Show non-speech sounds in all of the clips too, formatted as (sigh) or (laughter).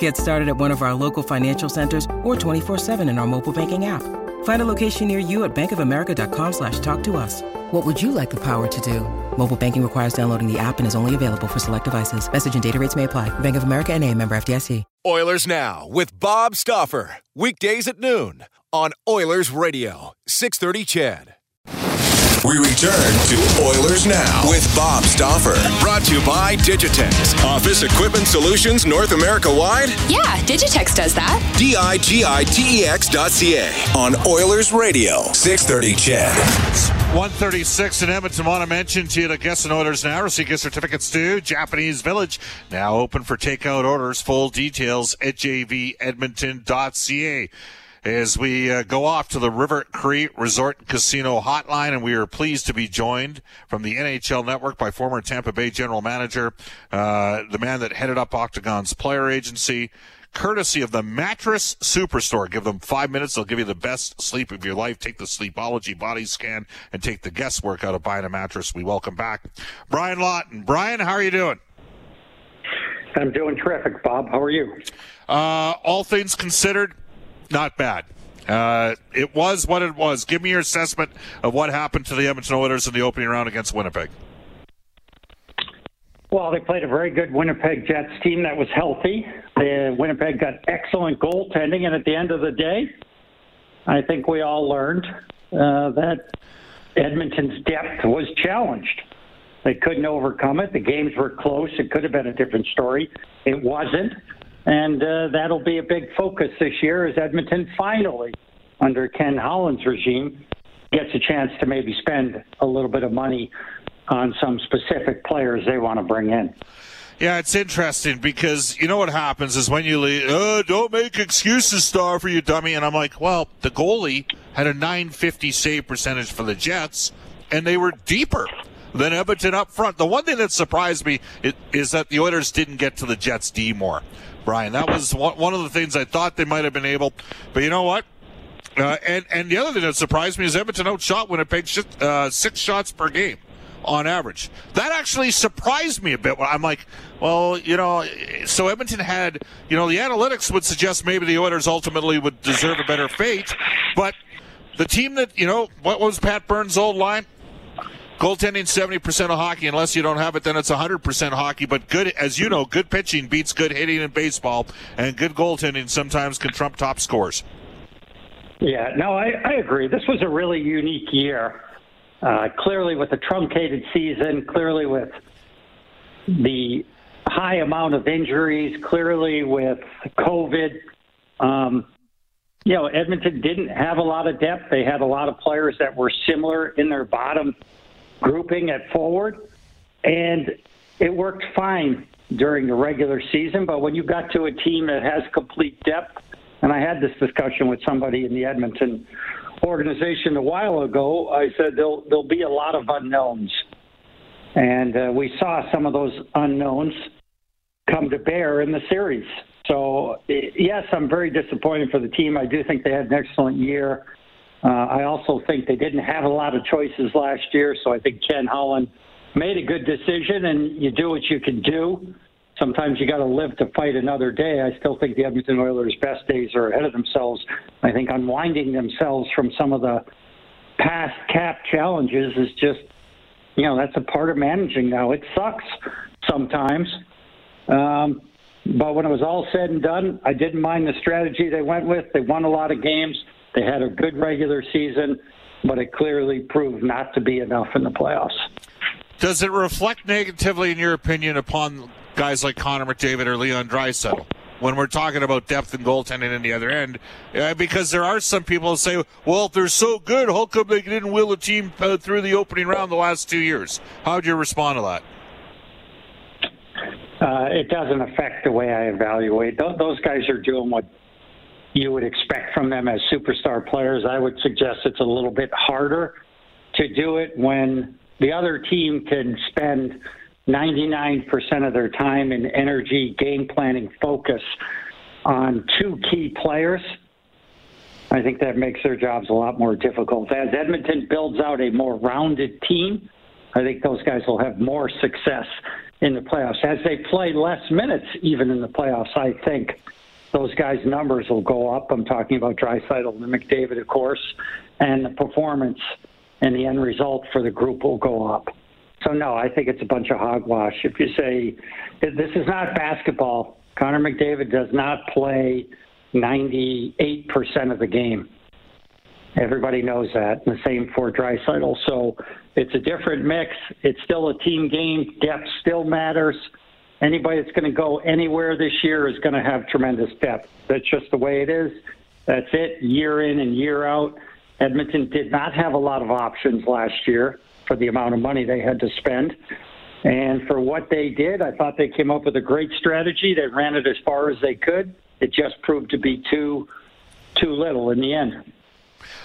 Get started at one of our local financial centers or 24-7 in our mobile banking app. Find a location near you at bankofamerica.com slash talk to us. What would you like the power to do? Mobile banking requires downloading the app and is only available for select devices. Message and data rates may apply. Bank of America and a member FDIC. Oilers Now with Bob Stauffer. Weekdays at noon on Oilers Radio. 630 CHED. We return to Oilers Now with Bob Stauffer. Brought to you by Digitex. Office Equipment Solutions North America wide? Yeah, Digitex does that. D I G I T E X dot C A on Oilers Radio. 630 CHED. 136 in Edmonton. Want to mention to you the guests and orders now. Receive gift certificates to Japanese Village. Now open for takeout orders. Full details at jvedmonton.ca as we uh, go off to the River Cree Resort and Casino Hotline, and we are pleased to be joined from the NHL Network by former Tampa Bay General Manager, uh, the man that headed up Octagon's player agency, courtesy of the Mattress Superstore. Give them five minutes; they'll give you the best sleep of your life. Take the Sleepology body scan and take the guesswork out of buying a mattress. We welcome back Brian Lawton. Brian, how are you doing? I'm doing terrific, Bob. How are you? Uh, all things considered, not bad. Uh, it was what it was. Give me your assessment of what happened to the Edmonton Oilers in the opening round against Winnipeg. Well, they played a very good Winnipeg Jets team that was healthy. The Winnipeg got excellent goaltending, and at the end of the day, I think we all learned uh, that Edmonton's depth was challenged. They couldn't overcome it. The games were close. It could have been a different story. It wasn't. And uh, that'll be a big focus this year as Edmonton finally, under Ken Holland's regime, gets a chance to maybe spend a little bit of money on some specific players they want to bring in. Yeah, it's interesting because you know what happens is when you leave, oh, don't make excuses, star for you dummy. And I'm like, well, the goalie had a 950 save percentage for the Jets, and they were deeper than Edmonton up front. The one thing that surprised me is that the Oilers didn't get to the Jets D more. Brian, that was one of the things I thought they might have been able, but you know what? Uh, and and the other thing that surprised me is Edmonton outshot Winnipeg uh, six shots per game on average. That actually surprised me a bit. I'm like, well, you know, so Edmonton had, you know, the analytics would suggest maybe the Oilers ultimately would deserve a better fate, but the team that, you know, what was Pat Burns' old line? Goaltending 70% of hockey. Unless you don't have it, then it's 100% hockey. But good, as you know, good pitching beats good hitting in baseball, and good goaltending sometimes can trump top scores. Yeah, no, I, I agree. This was a really unique year. Uh, clearly, with the truncated season, clearly with the high amount of injuries, clearly with COVID. Um, you know, Edmonton didn't have a lot of depth. They had a lot of players that were similar in their bottom grouping at forward, and it worked fine during the regular season. But when you got to a team that has complete depth, and I had this discussion with somebody in the Edmonton organization a while ago, I said there'll there'll be a lot of unknowns, and uh, we saw some of those unknowns come to bear in the series. So yes, I'm very disappointed for the team. I do think they had an excellent year. Uh, I also think they didn't have a lot of choices last year, so I think Ken Holland made a good decision, and you do what you can do. Sometimes you got to live to fight another day. I still think the Edmonton Oilers' best days are ahead of themselves. I think unwinding themselves from some of the past cap challenges is just, you know, that's a part of managing now. It sucks sometimes. Um, but when it was all said and done, I didn't mind the strategy they went with. They won a lot of games. They had a good regular season. but it clearly proved not to be enough in the playoffs. Does it reflect negatively, in your opinion, upon guys like Connor McDavid or Leon Draisaitl? when we're talking about depth and goaltending in the other end, uh, because there are some people who say, well, if they're so good, how come they didn't will a team uh, through the opening round the last two years? How would you respond to that? Uh, it doesn't affect the way I evaluate. Those guys are doing what you would expect from them as superstar players. I would suggest it's a little bit harder to do it when the other team can spend – 99% of their time and energy, game planning, focus on two key players. I think that makes their jobs a lot more difficult. As Edmonton builds out a more rounded team, I think those guys will have more success in the playoffs. As they play less minutes, even in the playoffs, I think those guys' numbers will go up. I'm talking about Draisaitl and McDavid, of course, and the performance and the end result for the group will go up. So no, I think it's a bunch of hogwash. If you say this is not basketball, Connor McDavid does not play 98% of the game. Everybody knows that. And the same for Draisaitl. So it's a different mix. It's still a team game. Depth still matters. Anybody that's going to go anywhere this year is going to have tremendous depth. That's just the way it is. That's it, year in and year out. Edmonton did not have a lot of options last year for the amount of money they had to spend. And for what they did, I thought they came up with a great strategy. They ran it as far as they could. It just proved to be too too little in the end.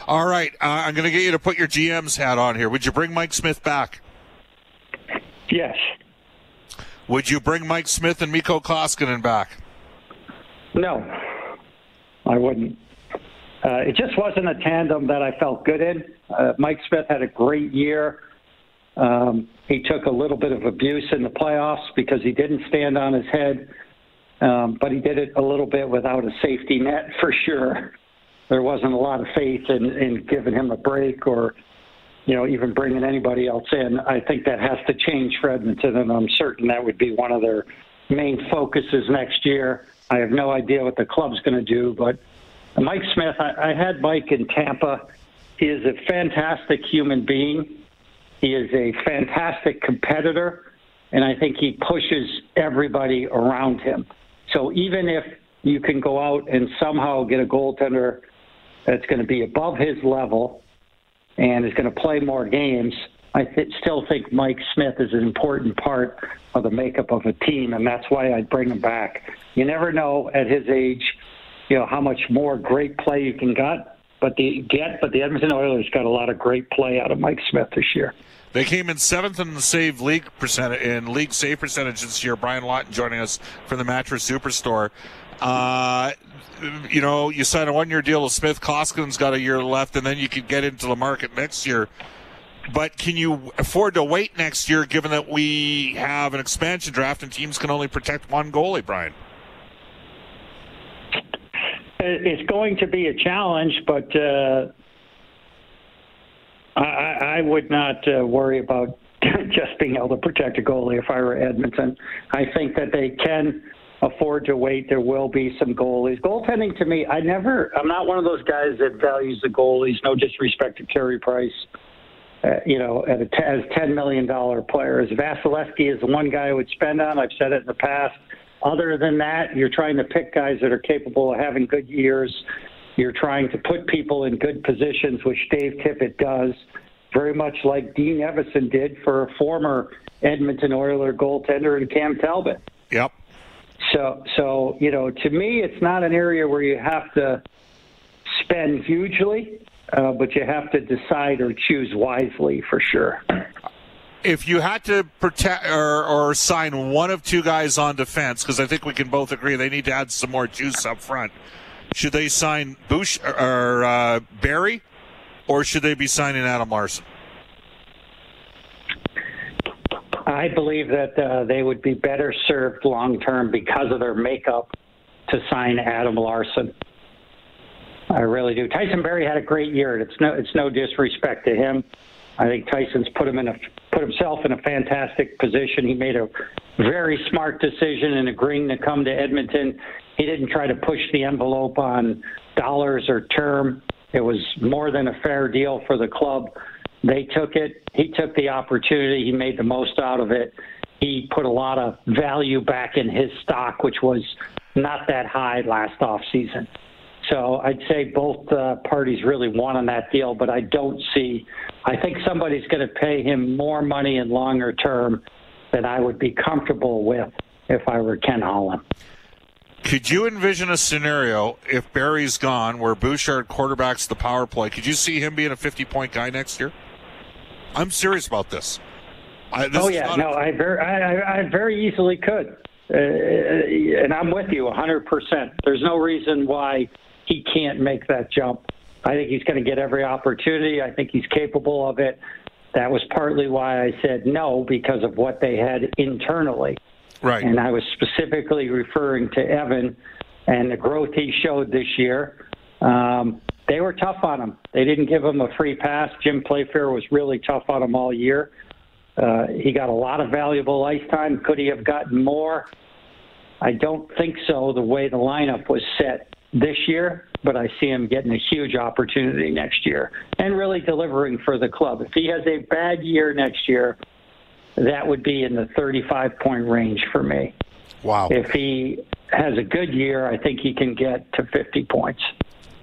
All right, uh, I'm going to get you to put your GM's hat on here. Would you bring Mike Smith back? Yes. Would you bring Mike Smith and Mikko Koskinen back? No, I wouldn't. Uh, it just wasn't a tandem that I felt good in. Uh, Mike Smith had a great year. Um, he took a little bit of abuse in the playoffs because he didn't stand on his head, um, but he did it a little bit without a safety net (laughs) for sure. There wasn't a lot of faith in, in giving him a break or, you know, even bringing anybody else in. I think that has to change for Edmonton, and I'm certain that would be one of their main focuses next year. I have no idea what the club's going to do, but Mike Smith, I, I had Mike in Tampa. He is a fantastic human being. He is a fantastic competitor, and I think he pushes everybody around him. So even if you can go out and somehow get a goaltender that's going to be above his level and is going to play more games, I th- still think Mike Smith is an important part of the makeup of a team, and that's why I'd bring him back. You never know at his age you know how much more great play you can get. But the get, but the Edmonton Oilers got a lot of great play out of Mike Smith this year. They came in seventh in the save league percentage in league save percentage this year. Brian Lawton joining us from the Mattress Superstore. Uh, you know, you sign a one-year deal with Smith. Koskinen's got a year left, and then you could get into the market next year. But can you afford to wait next year, given that we have an expansion draft and teams can only protect one goalie, Brian? it's going to be a challenge, but uh, I, I would not uh, worry about (laughs) just being able to protect a goalie if I were Edmonton. I think that they can afford to wait. There will be some goalies. Goaltending to me, I never, I'm not one of those guys that values the goalies. No disrespect to Carey Price. Uh, you know, at a t- as ten million dollar players, Vasilevskiy is the one guy I would spend on. I've said it in the past. Other than that, you're trying to pick guys that are capable of having good years. You're trying to put people in good positions, which Dave Tippett does, very much like Dean Evason did for a former Edmonton Oiler goaltender and Cam Talbot. Yep. So, so you know, to me, it's not an area where you have to spend hugely, uh, but you have to decide or choose wisely for sure if you had to protect or, or sign one of two guys on defense, because I think we can both agree they need to add some more juice up front, should they sign Bush or uh, Barrie, or should they be signing Adam Larsson? I believe that uh, they would be better served long term because of their makeup to sign Adam Larsson. I really do. Tyson Barrie had a great year. It's no, it's no disrespect to him. I think Tyson's put him in a put himself in a fantastic position. He made a very smart decision in agreeing to come to Edmonton. He didn't try to push the envelope on dollars or term. It was more than a fair deal for the club. They took it. He took the opportunity. He made the most out of it. He put a lot of value back in his stock, which was not that high last off season. So I'd say both uh, parties really won on that deal, but I don't see. I think somebody's going to pay him more money in longer term than I would be comfortable with if I were Ken Holland. Could you envision a scenario if Barrie's gone where Bouchard quarterbacks the power play? Could you see him being a 50 point guy next year? I'm serious about this. I, this oh yeah, no, a- I very, I, I very easily could, uh, and I'm with you 100. percent There's no reason why he can't make that jump. I think he's going to get every opportunity. I think he's capable of it. That was partly why I said no because of what they had internally. Right. And I was specifically referring to Evan and the growth he showed this year. Um, they were tough on him. They didn't give him a free pass. Jim Playfair was really tough on him all year. Uh, he got a lot of valuable ice time. Could he have gotten more? I don't think so, the way the lineup was set this year, but I see him getting a huge opportunity next year and really delivering for the club. If he has a bad year next year, that would be in the 35 point range for me. Wow. If he has a good year, I think he can get to 50 points.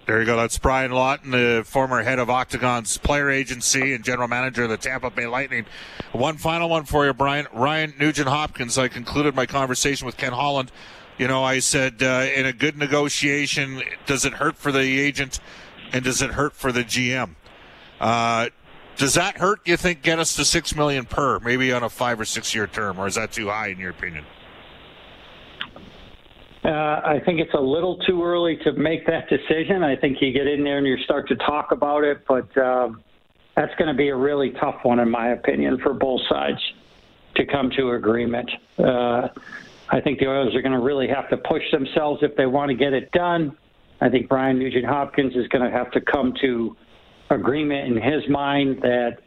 There you go. That's Brian Lawton, the former head of Octagon's player agency and general manager of the Tampa Bay Lightning. One final one for you, Brian. Ryan Nugent Hopkins. I concluded my conversation with Ken Holland. You know, I said uh, in a good negotiation, does it hurt for the agent and does it hurt for the GM? Uh, does that hurt? You think get us to six million per, maybe on a five or six year term, or is that too high in your opinion? Uh, I think it's a little too early to make that decision. I think you get in there and you start to talk about it, but uh, that's going to be a really tough one, in my opinion, for both sides to come to agreement. Uh, I think the Oilers are going to really have to push themselves if they want to get it done. I think Ryan Nugent Hopkins is going to have to come to agreement in his mind that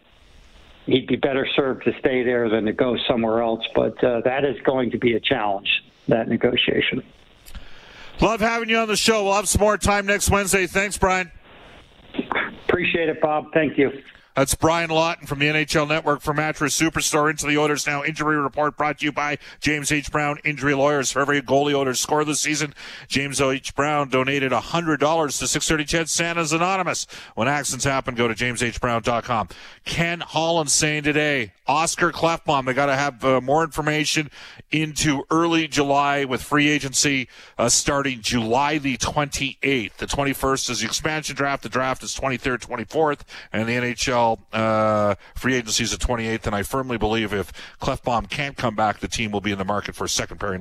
he'd be better served to stay there than to go somewhere else. But uh, that is going to be a challenge, that negotiation. Love having you on the show. We'll have some more time next Wednesday. Thanks, Brian. Appreciate it, Bob. Thank you. That's Brian Lawton from the NHL Network for Mattress Superstore. Into the Oilers Now injury report brought to you by James H. Brown Injury Lawyers. For every goalie Oilers score this season, James H. Brown donated $100 to 630 CHED Santa's Anonymous. When accidents happen, go to jameshbrown.com. Ken Holland saying today, Oscar Klefbom, they got to have uh, more information into early July with free agency uh, starting July the 28th. The 21st is the expansion draft. The draft is 23rd, 24th, and the NHL uh, free agency is the 28th, and I firmly believe if Klefbom can't come back, the team will be in the market for a second pairing.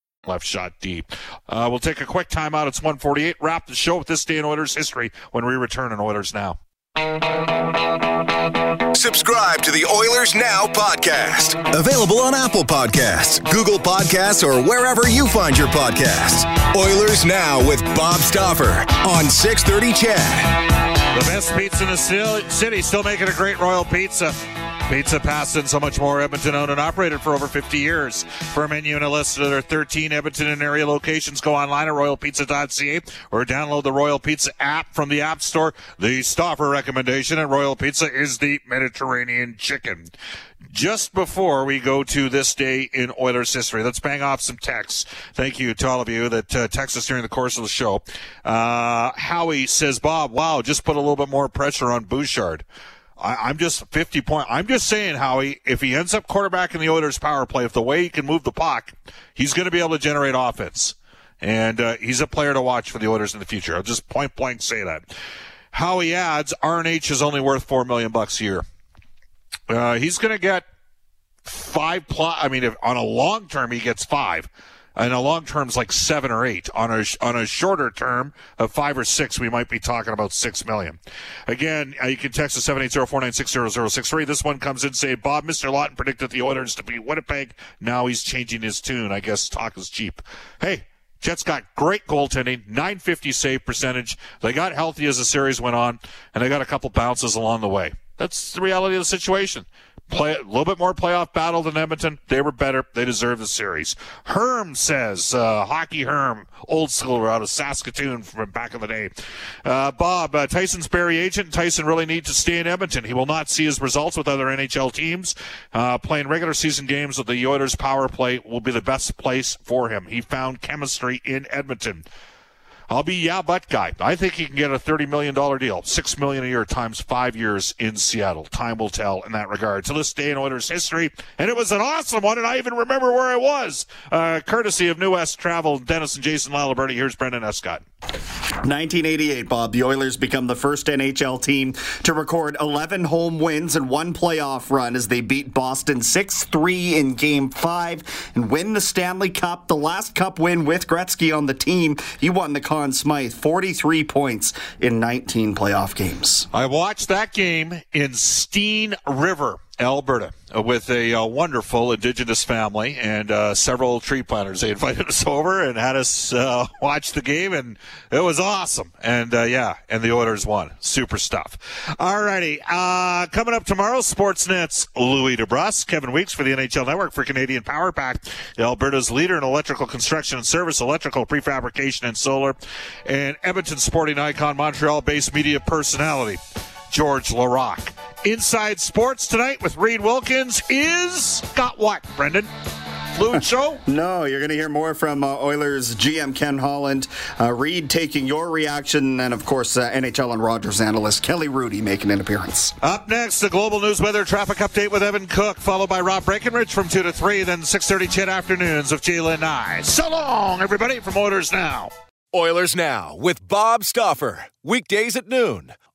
left shot deep. Uh, we'll take a quick timeout. It's 148. Wrap the show with this day in Oilers history when we return in Oilers Now. Subscribe to the Oilers Now podcast. Available on Apple Podcasts, Google Podcasts, or wherever you find your podcasts. Oilers Now with Bob Stauffer on 630 CHED. The best pizza in the city, still making a great Royal Pizza. Pizza, pasta, and so much more. Edmonton owned and operated for over 50 years. For a menu and a list of their 13 Edmonton and area locations, go online at royalpizza.ca or download the Royal Pizza app from the App Store. The Stauffer recommendation at Royal Pizza is the Mediterranean chicken. Just before we go to this day in Oilers history, let's bang off some texts. Thank you to all of you that uh, text us during the course of the show. Uh, Howie says, Bob, wow, just put a little bit more pressure on Bouchard. I, am just 50 point. I'm just saying, Howie, if he ends up quarterback in the Oilers power play, if the way he can move the puck, he's going to be able to generate offense. And uh, he's a player to watch for the Oilers in the future. I'll just point blank say that. Howie adds, RNH is only worth four million bucks a year. Uh, he's going to get five plus. I mean, if on a long term he gets five and a long term is like seven or eight. On a on a shorter term of five or six, we might be talking about six million. Again, uh, you can text us seven eight zero four nine six zero zero six three. This one comes in saying Bob Mr. Lawton predicted the Oilers to beat Winnipeg. Now he's changing his tune. I guess talk is cheap. Hey. Jets got great goaltending, 950 save percentage. They got healthy as the series went on, and they got a couple bounces along the way. That's the reality of the situation play a little bit more playoff battle than Edmonton. They were better. They deserve the series. Herm says, uh, hockey Herm, old school out of Saskatoon from back in the day. Uh, Bob, uh, Tyson's Barrie agent. Tyson really needs to stay in Edmonton. He will not see his results with other NHL teams. Uh, playing regular season games with the Oilers power play will be the best place for him. He found chemistry in Edmonton. I'll be yeah, but guy. I think he can get a thirty million dollar deal, six million a year times five years in Seattle. Time will tell in that regard. To this day in Oilers history, and it was an awesome one, and I even remember where I was. Uh, courtesy of New West Travel, Dennis and Jason Laliberti. Here's Brendan Escott. 1988, Bob. The Oilers become the first NHL team to record 11 home wins and one playoff run as they beat Boston 6 3 in Game 5 and win the Stanley Cup. The last Cup win with Gretzky on the team. He won the Conn Smythe 43 points in 19 playoff games. I watched that game in Steen River. Alberta uh, with a uh, wonderful indigenous family and uh, several tree planters. They (laughs) invited us over and had us uh, watch the game, and it was awesome. And uh, yeah, and the Oilers won. Super stuff. All righty. Uh, coming up tomorrow, Sportsnet's Louie DeBrusk, Kevin Weeks for the NHL Network for Canadian Power Pack, Alberta's leader in electrical construction and service, electrical prefabrication and solar, and Edmonton sporting icon, Montreal-based media personality, Georges Laraque. Inside Sports tonight with Reid Wilkins is got what, Brendan? Fluid (laughs) show? no, you're going to hear more from uh, Oilers GM Ken Holland, uh, Reid taking your reaction, and of course uh, NHL and Rogers analyst Kelly Hrudey making an appearance. Up next, the global news weather traffic update with Evan Cook, followed by Rob Breckenridge from two to three, then 6:30 CHED afternoons with Jalen Nye. So long, everybody, from Oilers Now. Oilers Now with Bob Stauffer weekdays at noon